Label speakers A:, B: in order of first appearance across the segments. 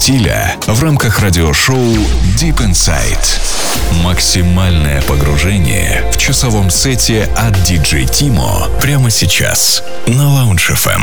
A: стиля в рамках радиошоу Deep Inside Максимальное погружение в часовом сете от DJ Тимо прямо сейчас на Lounge FM.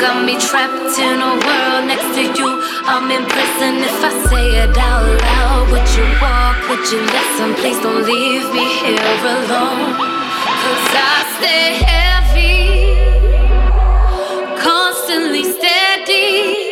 B: Got me trapped in a world next to you. I'm in prison if I say it out loud. Would you walk? Would you listen? Please don't leave me here alone. Cause I stay heavy, constantly steady.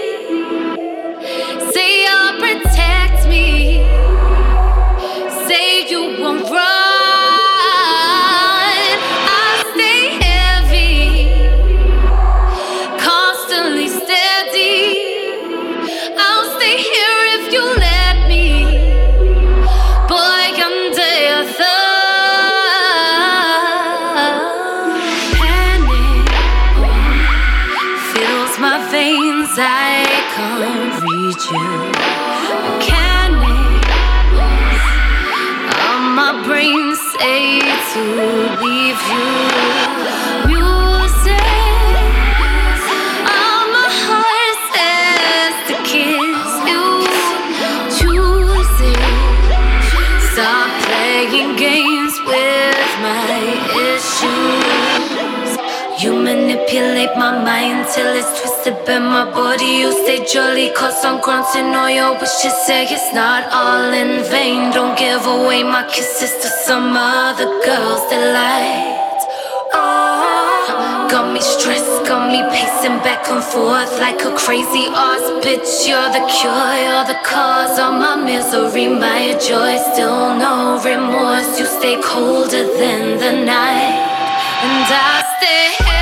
B: Till it's twisted, bend my body. You stay jolly, cause I'm granting all your wishes. Say it's not all in vain. Don't give away my kisses to some other girl's delight. Oh, got me stressed, got me pacing back and forth like a crazy ass bitch. You're the cure, you're the cause of my misery, my joy. Still no remorse. You stay colder than the night. And I stay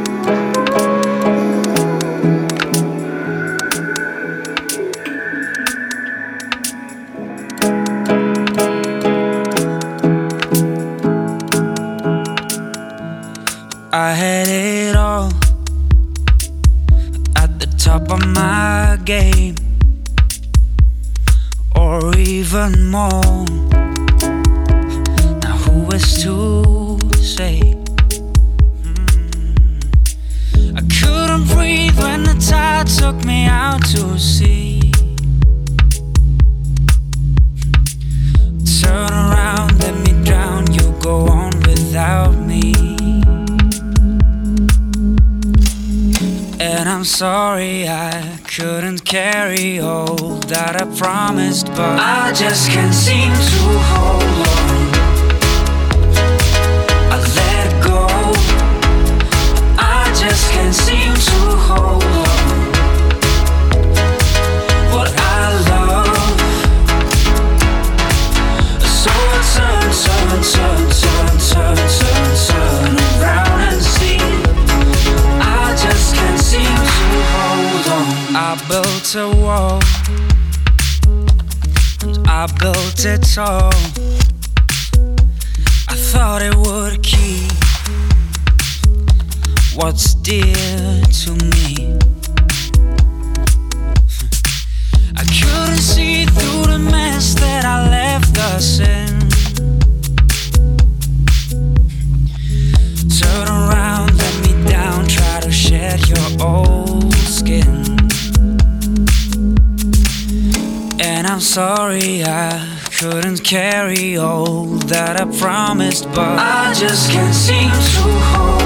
C: That I promised, but I just can't seem to hold on. I let go. I just can't seem to hold on. What I love, so turn, turn, turn, turn, turn, turn, turn built a wall, and I built it tall. I thought it would keep what's dear to me. I couldn't see through the mess that I left us in. sorry I
D: couldn't carry all that I promised, but I just can't seem to hold.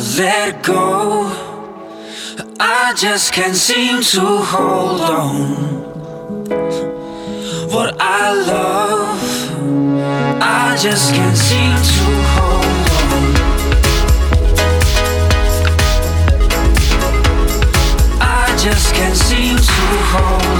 D: let go. I just can't seem to hold on. What I love, I just can't seem to hold on. I just can't seem to hold on.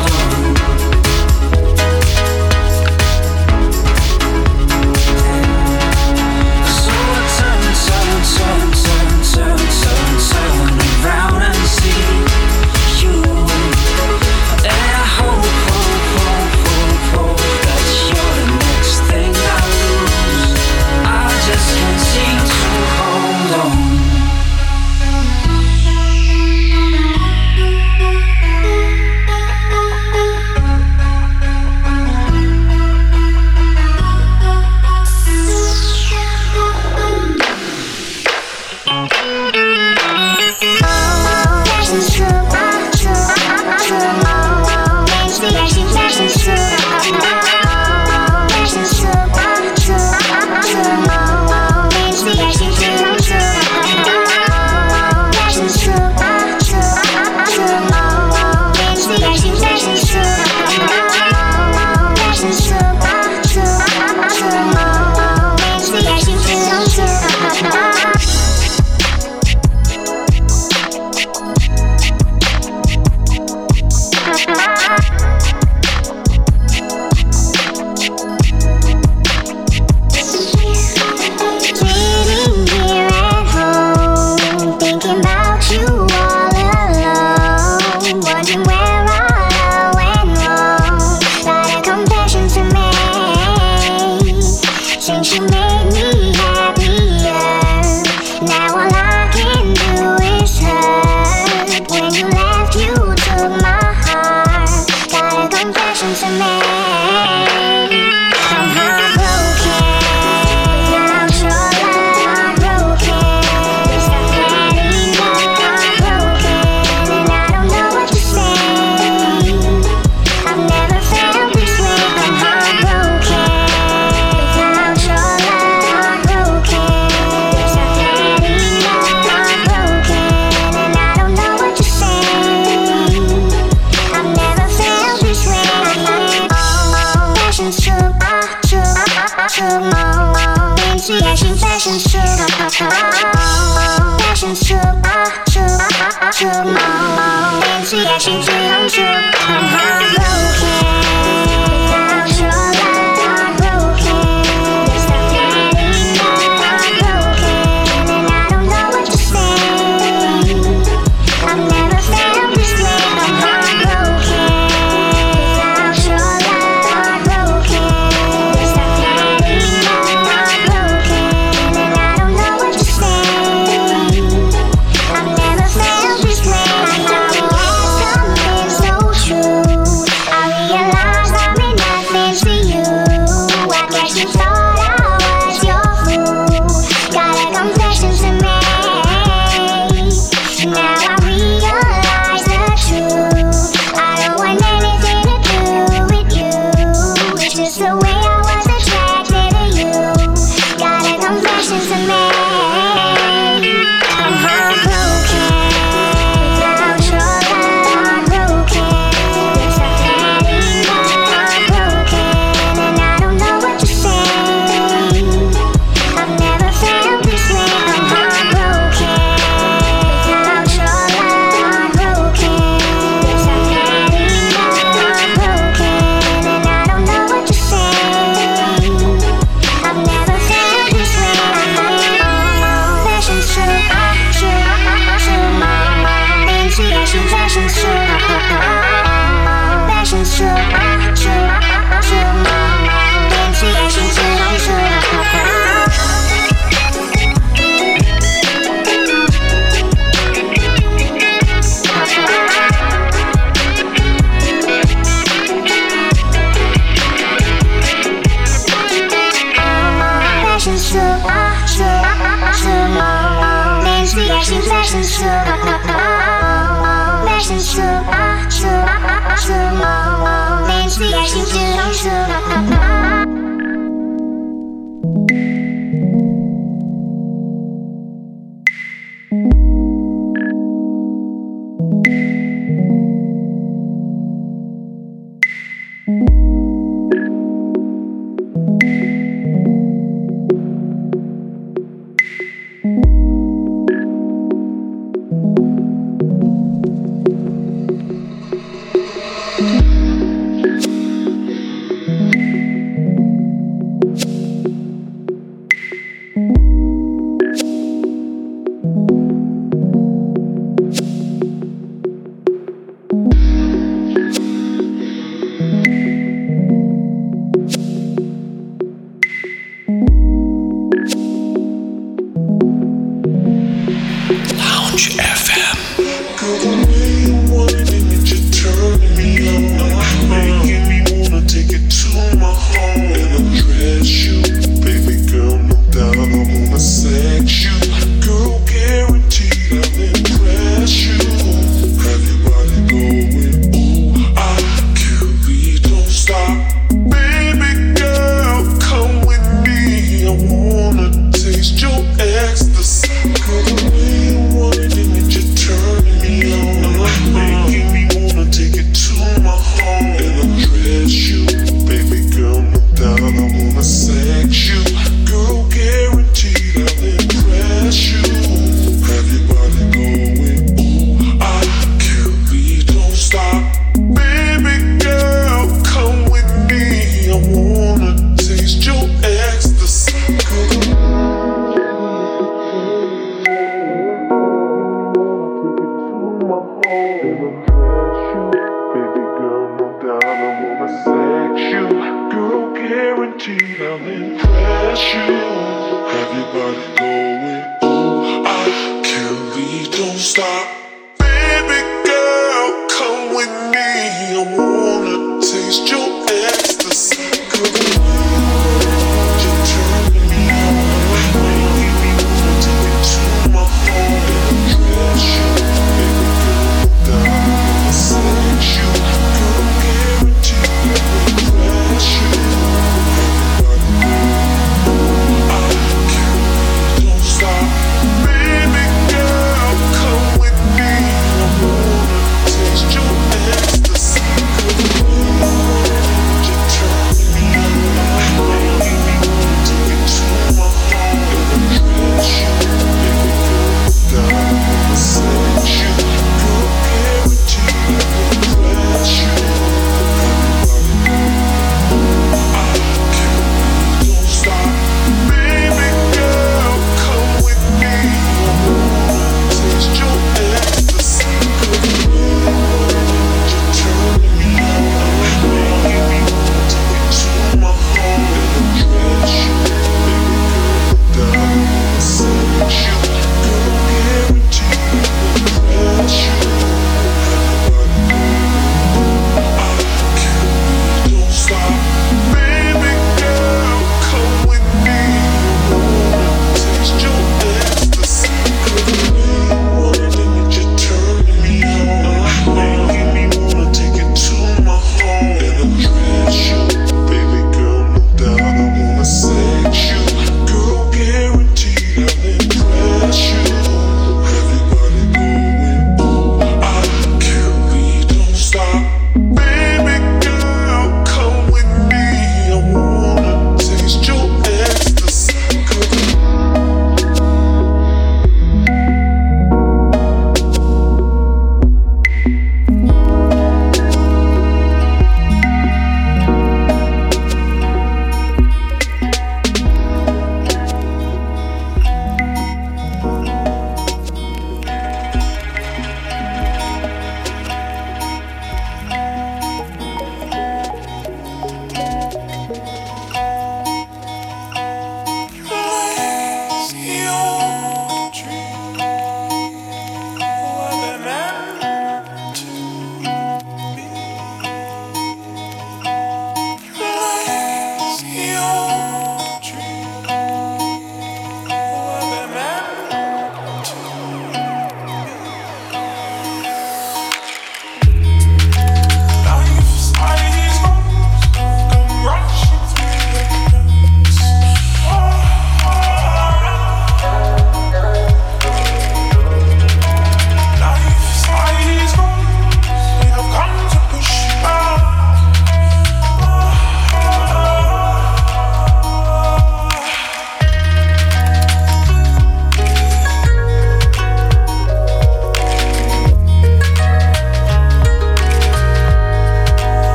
E: Amém.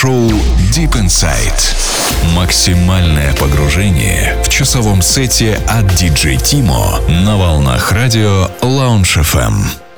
E: Радиошоу Deep Inside. Максимальное погружение в часовом сете от DJ Timo на волнах радио Lounge FM.